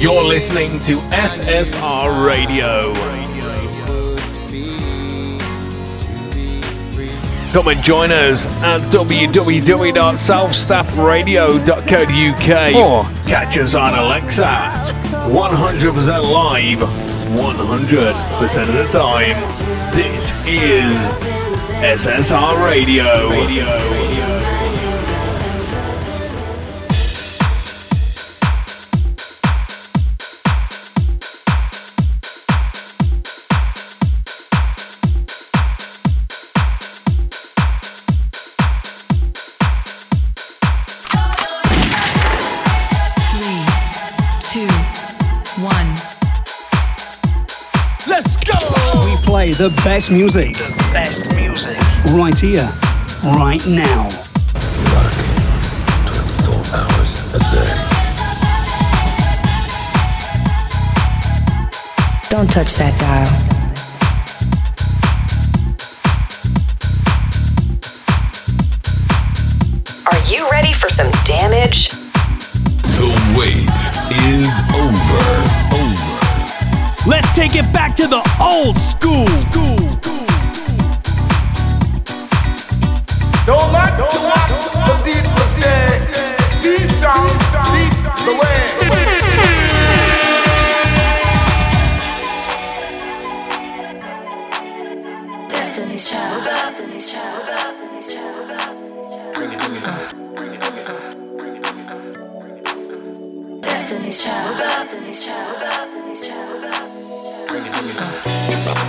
You're listening to SSR Radio. Come and join us at www.selfstaffradio.co.uk or catch us on Alexa 100% live 100% of the time. This is SSR Radio. Radio. The best music. The best music. Right here, right now. Work 24 hours a day. Don't touch that dial. Are you ready for some damage? The wait is over. Over. Let's take it back to the old school. school. Don't let, don't let the people say these songs lead the way. Destiny's Child. Destiny's Child. Destiny's Child. Bring it, bring it, bring it, bring it. Destiny's Child.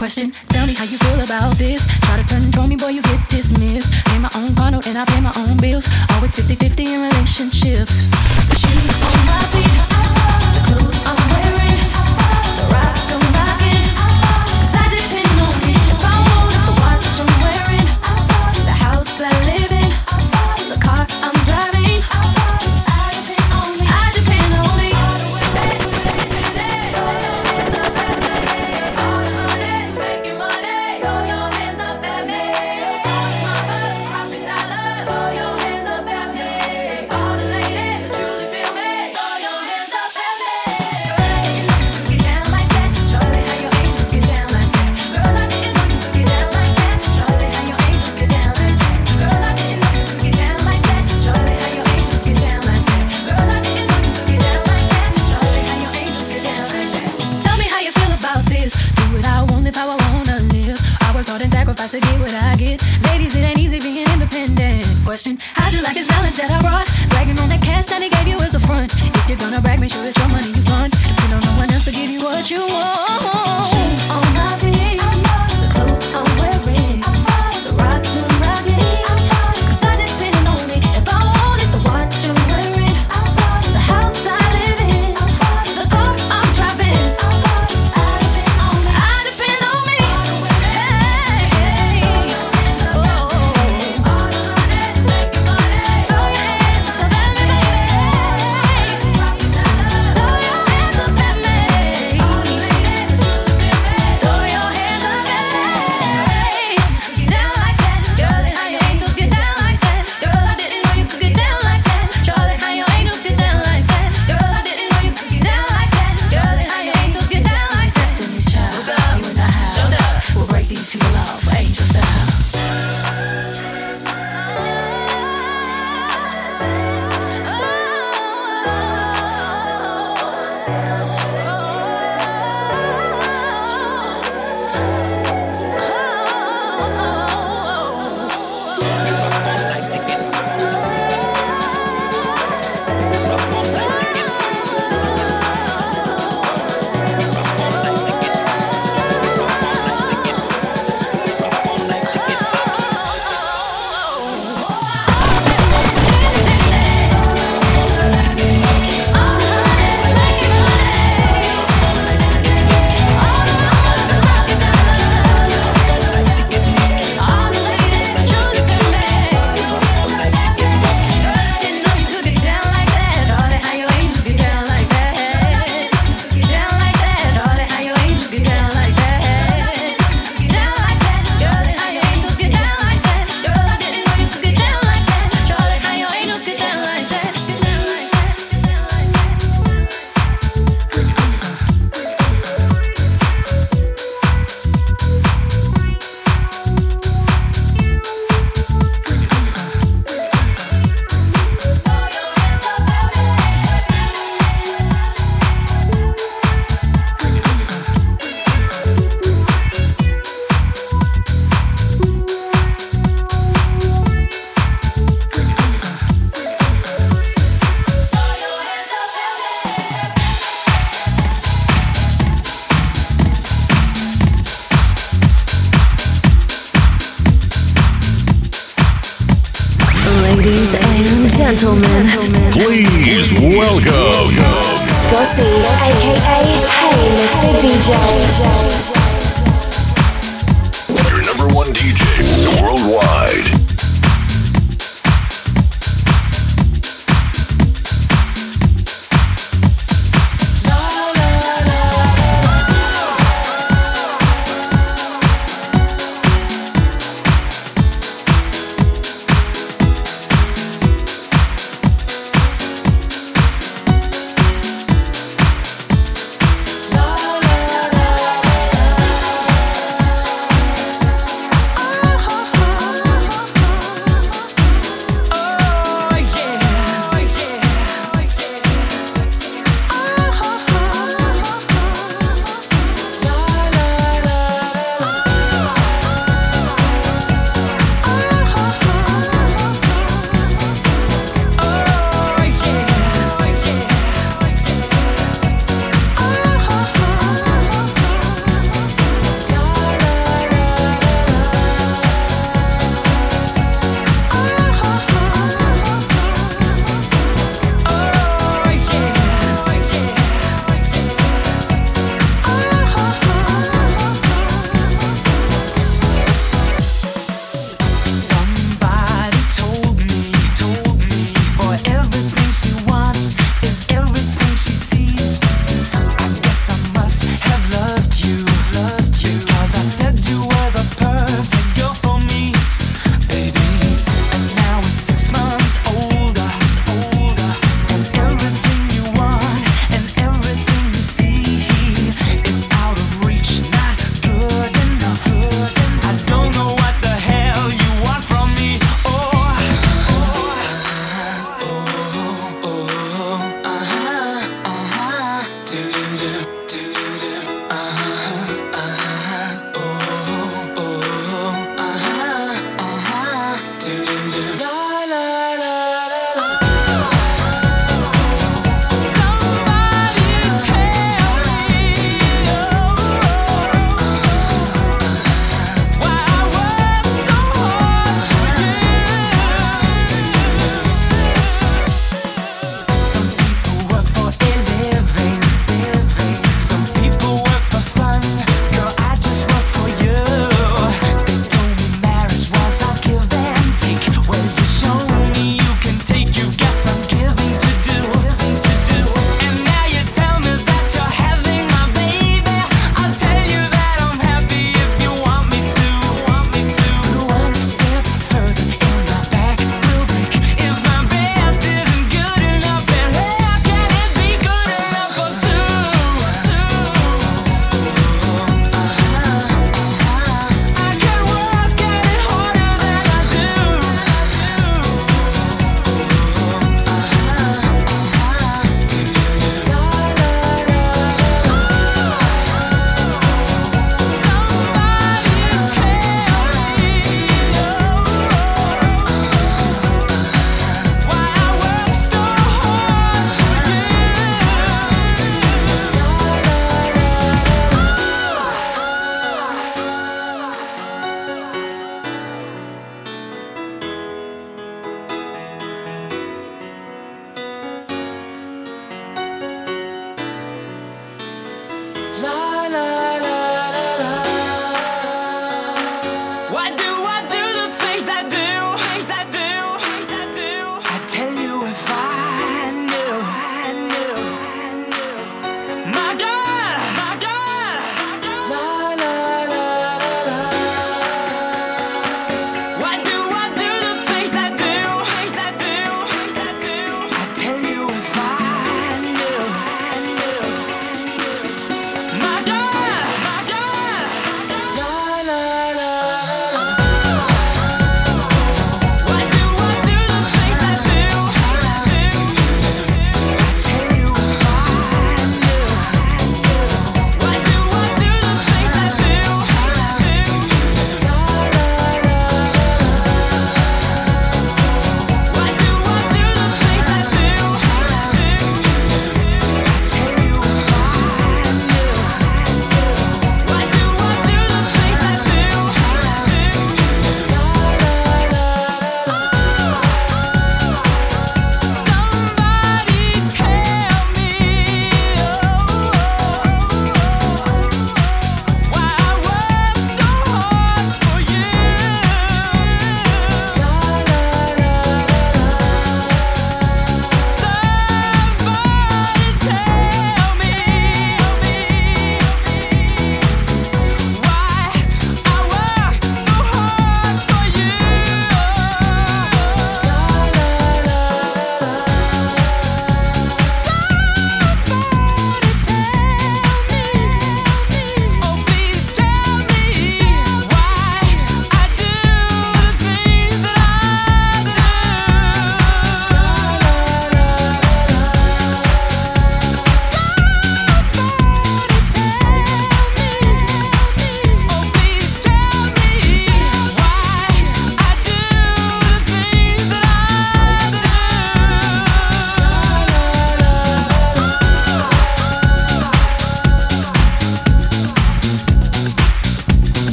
question. Tell me how you feel about this. Try to control me, boy, you get dismissed. Pay my own condo and I pay my own bills. Always 50 50 in relationships. Question. How'd you like his knowledge that I brought? Bragging on that cash that he gave you as a front. If you're gonna brag, make sure it's your money you fund. If you don't know one else to give you what you want. On my feet.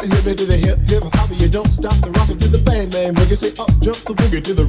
The hip it, the hip it to hip hip hop. You don't stop the rockin' to the bang bang boogie. Say up jump the boogie to the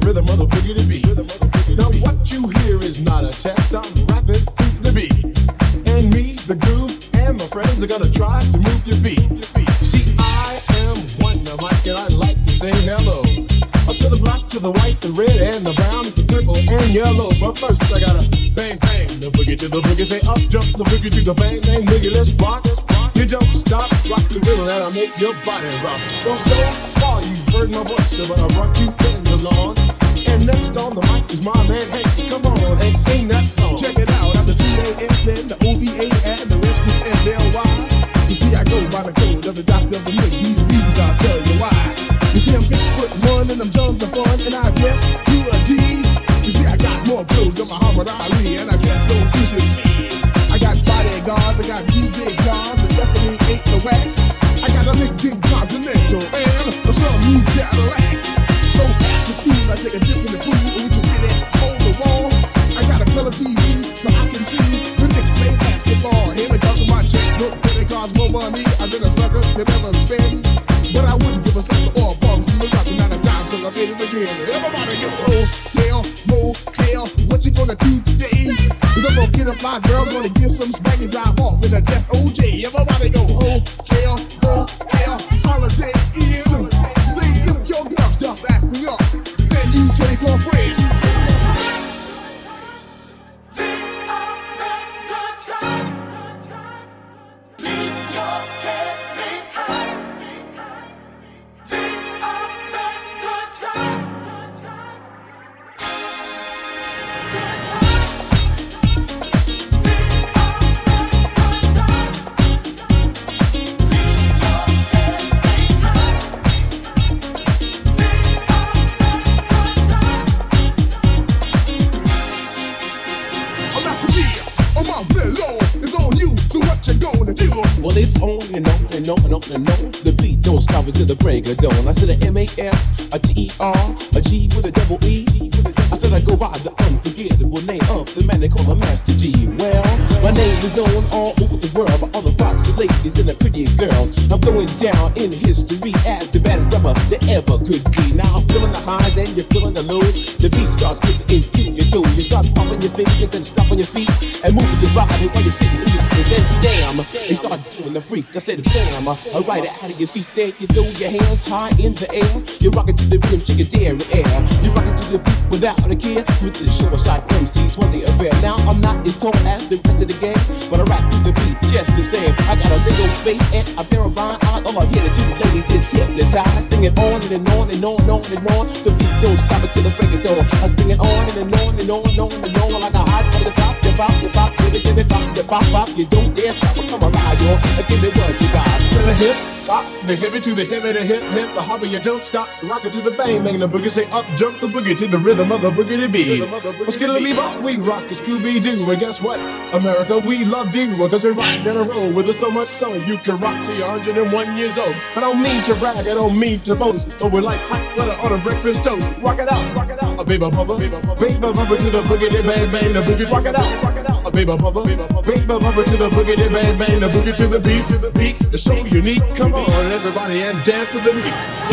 damn, uh, right out of your seat there. You throw your hands high in the air. You're rocking to the rhythm, shake your dairy air. You're rocking to the beat without a care. With the show, short shot MCs when they affair. Now I'm not as tall as the rest of the game, but I rap to the beat just the same. I got a old face and a pair of rhyme eyes. All I'm here to do, ladies, is hypnotize. Singing on and on and on and on and on. The beat don't stop until the break of dawn. I sing it on and on and on and on and on like a hot from the top. You pop, you pop, give it, give it, pop, you pop, pop. You come. And give me what you got. To the hip hop, the hip it to the hip the hip hip, the hopper. You don't stop, rock it to the bang bang. The boogie say up, jump the boogie to the rhythm of the boogie to beat. Let's get a me bop, we rock a Scooby Doo, and guess what? America, we love you because we're rocking in a row with us so much so you can rock till you're 101 years old. I don't mean to brag, I don't mean to boast, but we're like hot butter on a breakfast toast. Rock it out, rock it out, a baby bubba, baby bubba to the boogie bang bang, the boogie. Rock it out, rock it baby bubba, baby bubba to the boogie to bang bang, the boogie to the beat, the beat. It's so unique. Come on, everybody, and dance to the beat.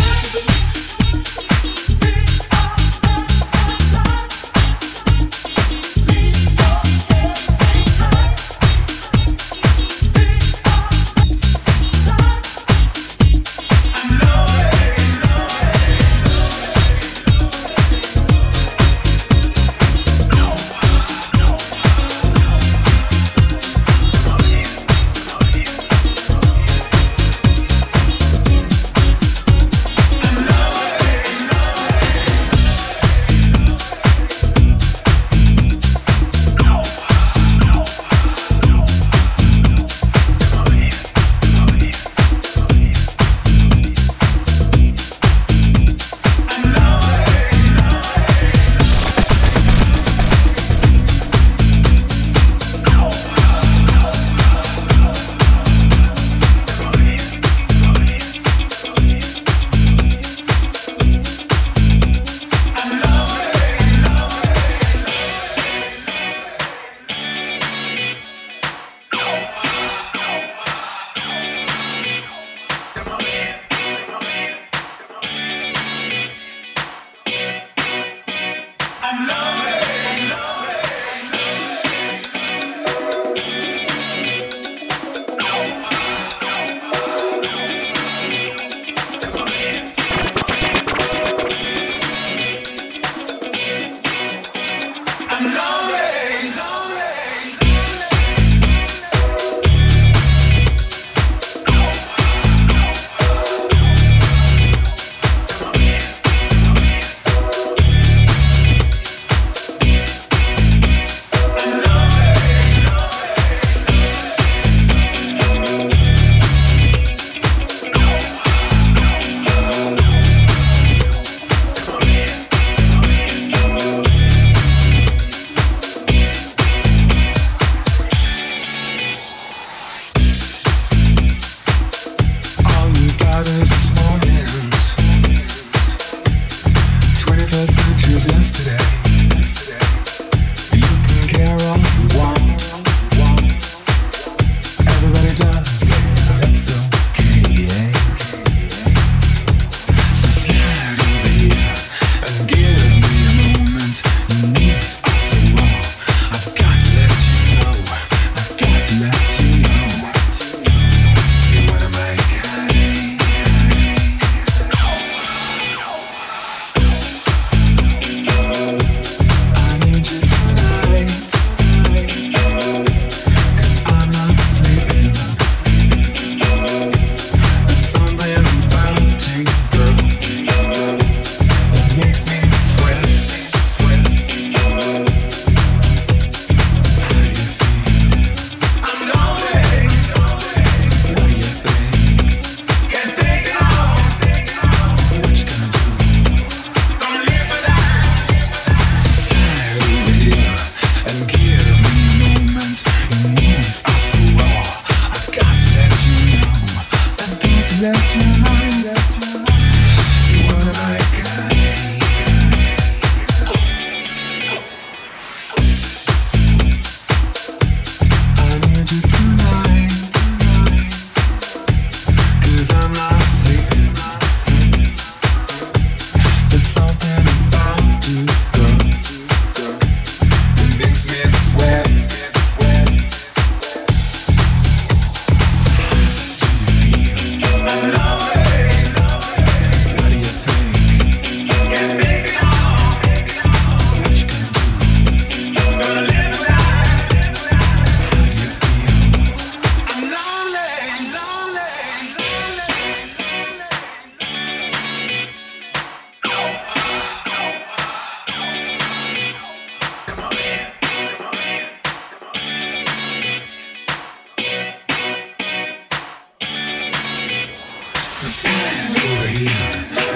Over here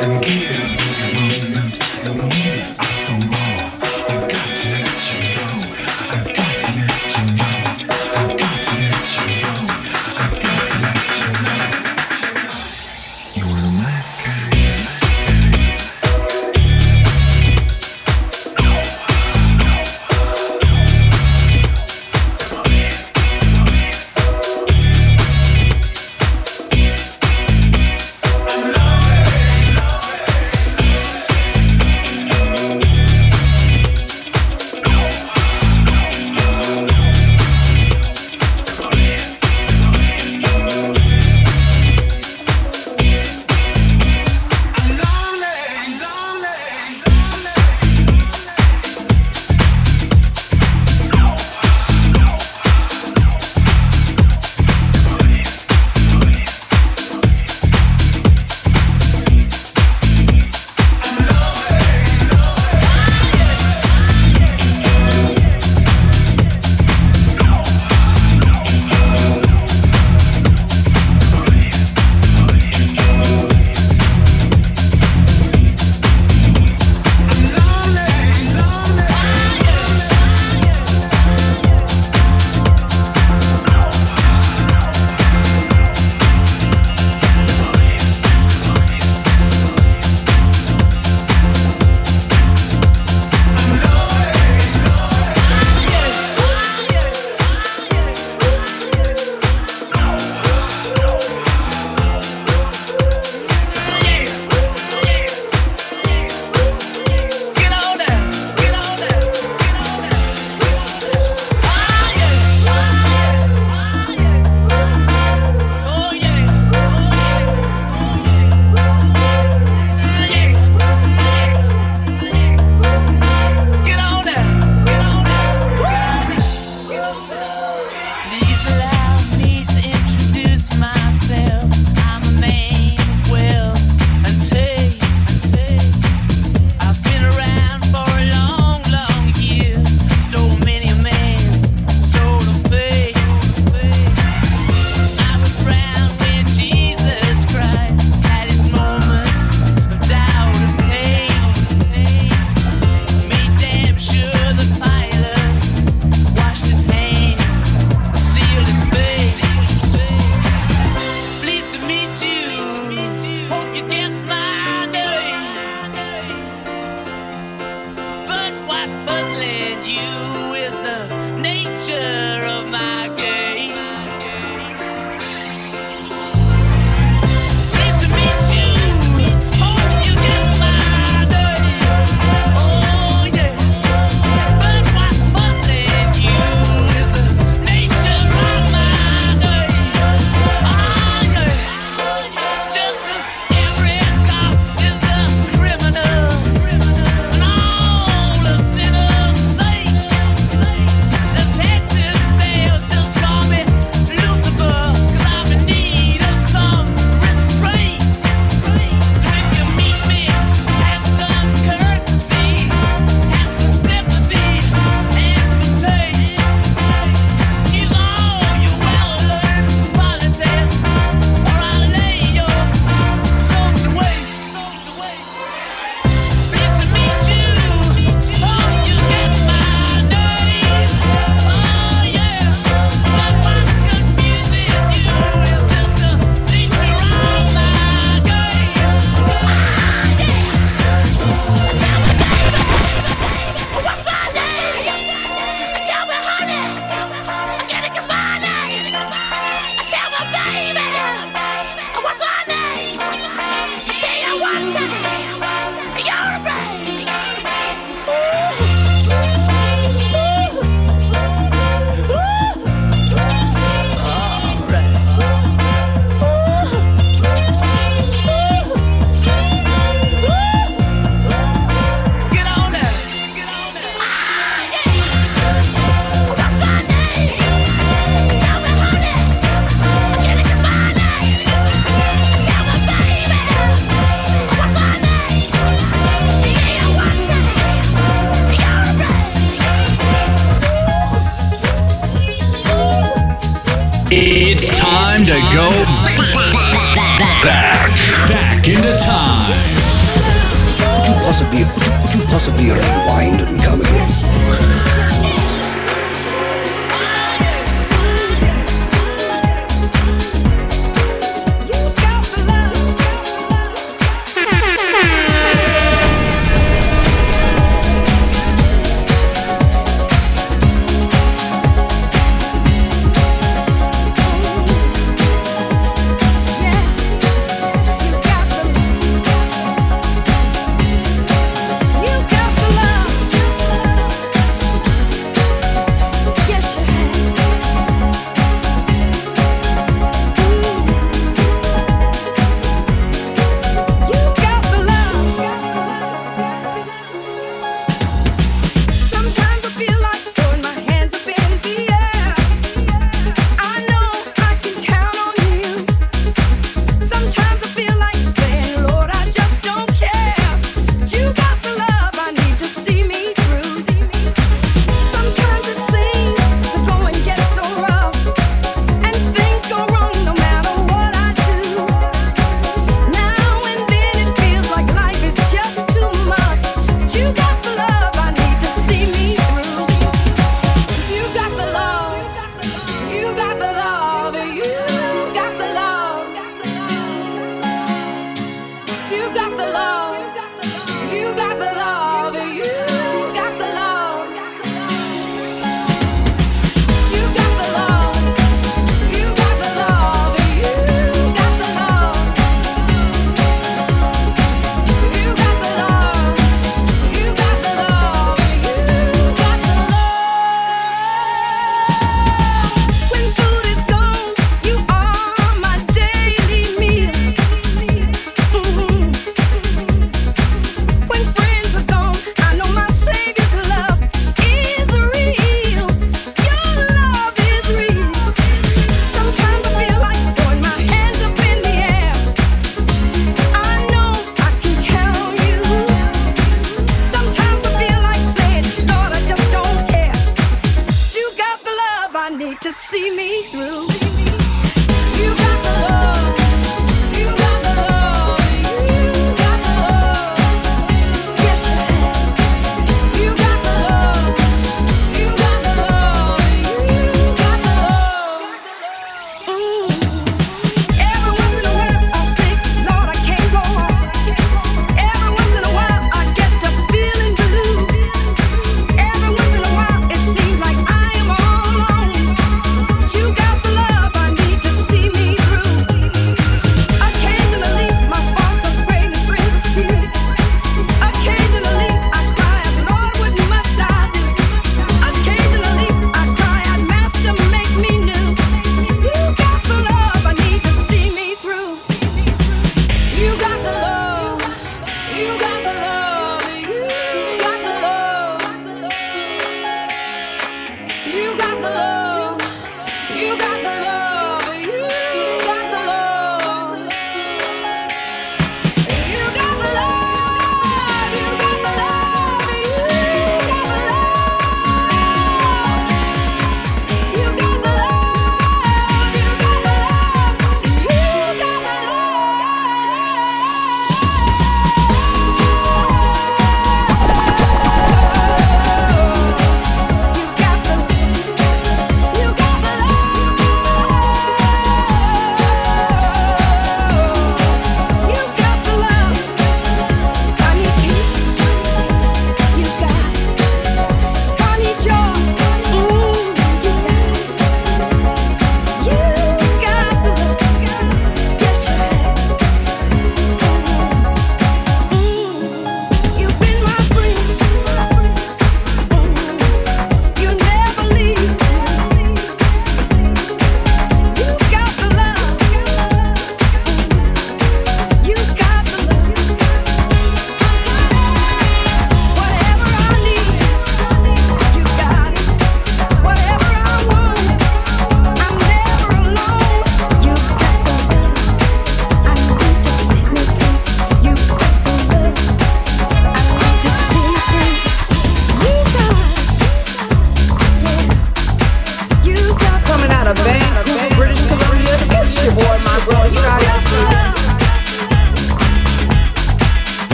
and give me a.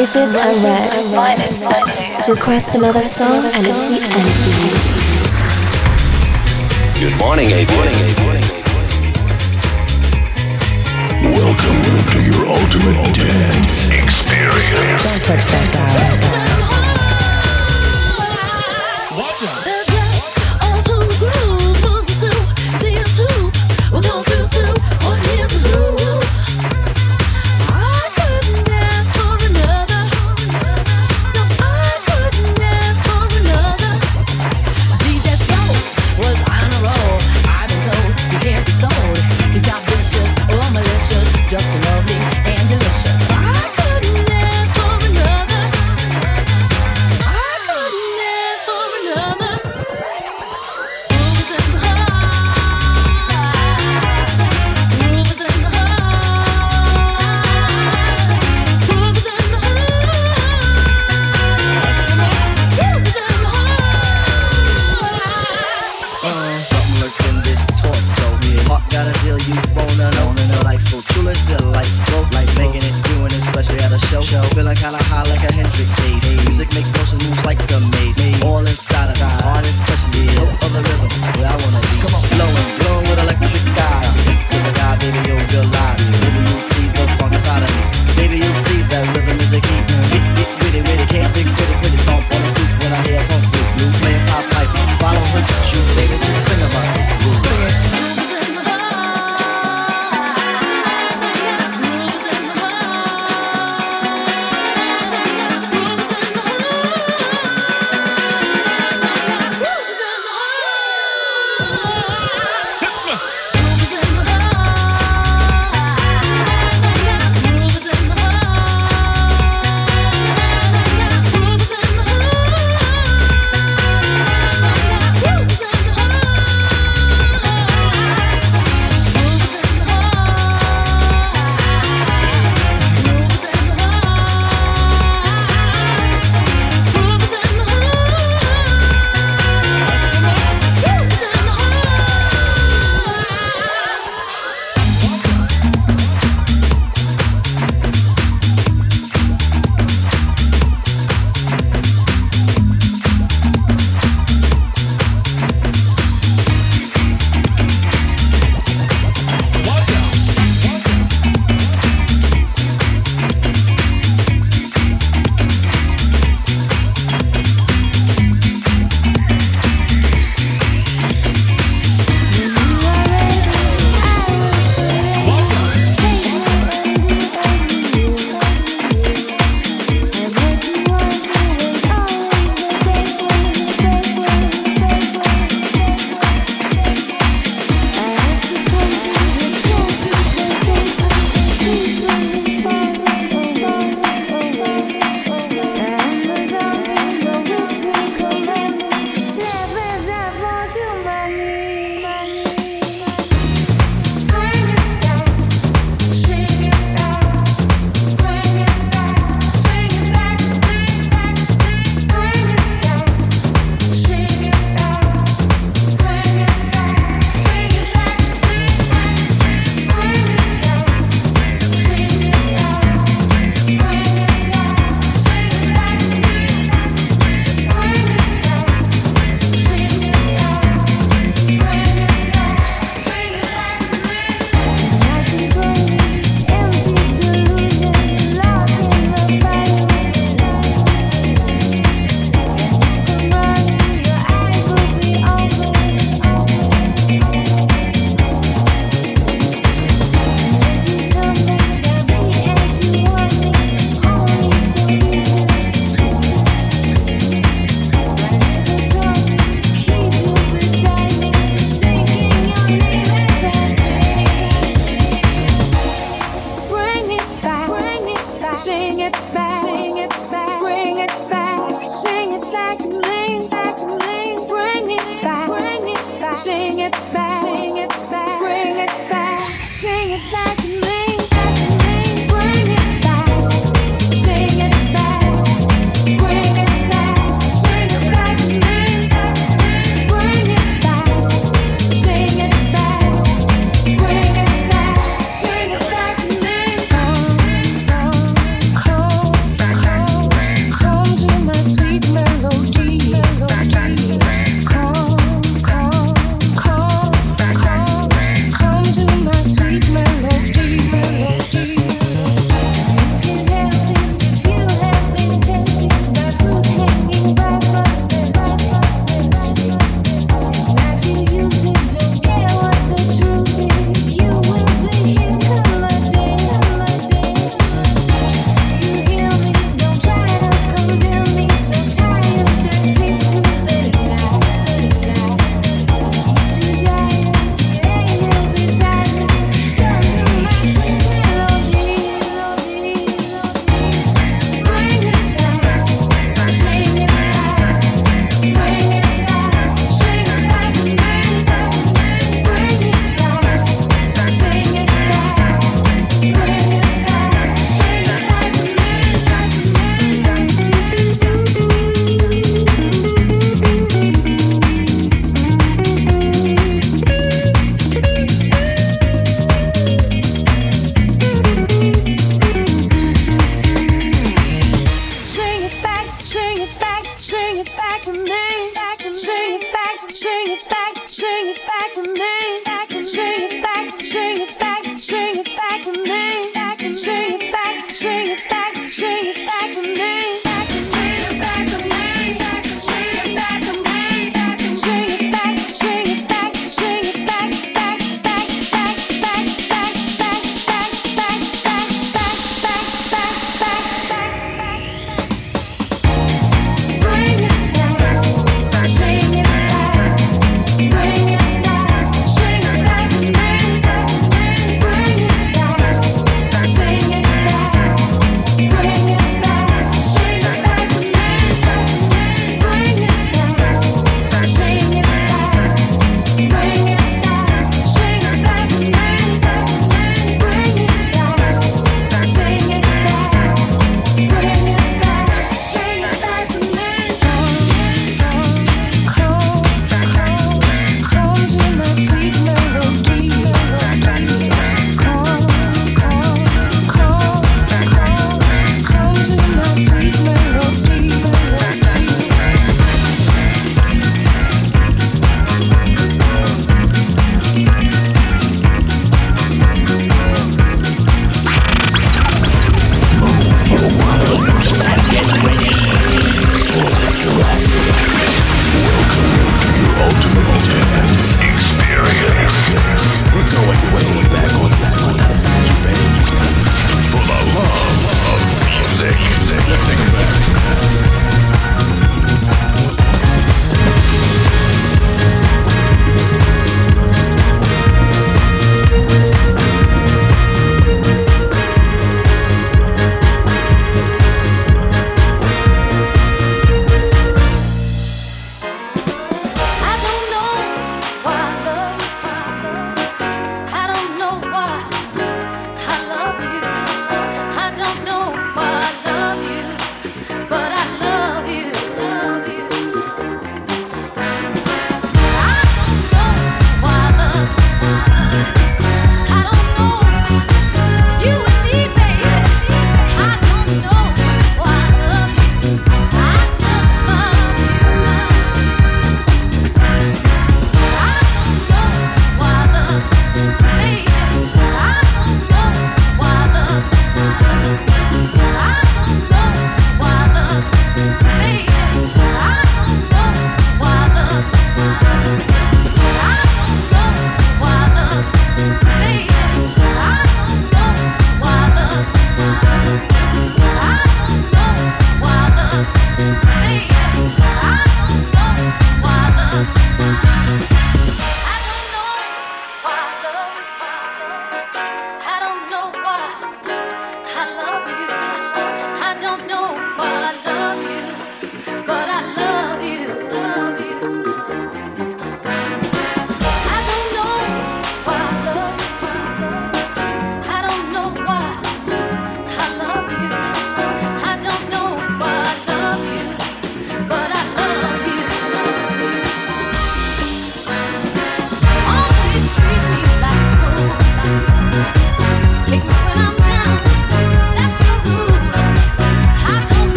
roses are red. Request another song and it's the end for you. Good morning, Adrian. Welcome to your ultimate dance experience. Don't touch that dial.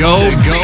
Go,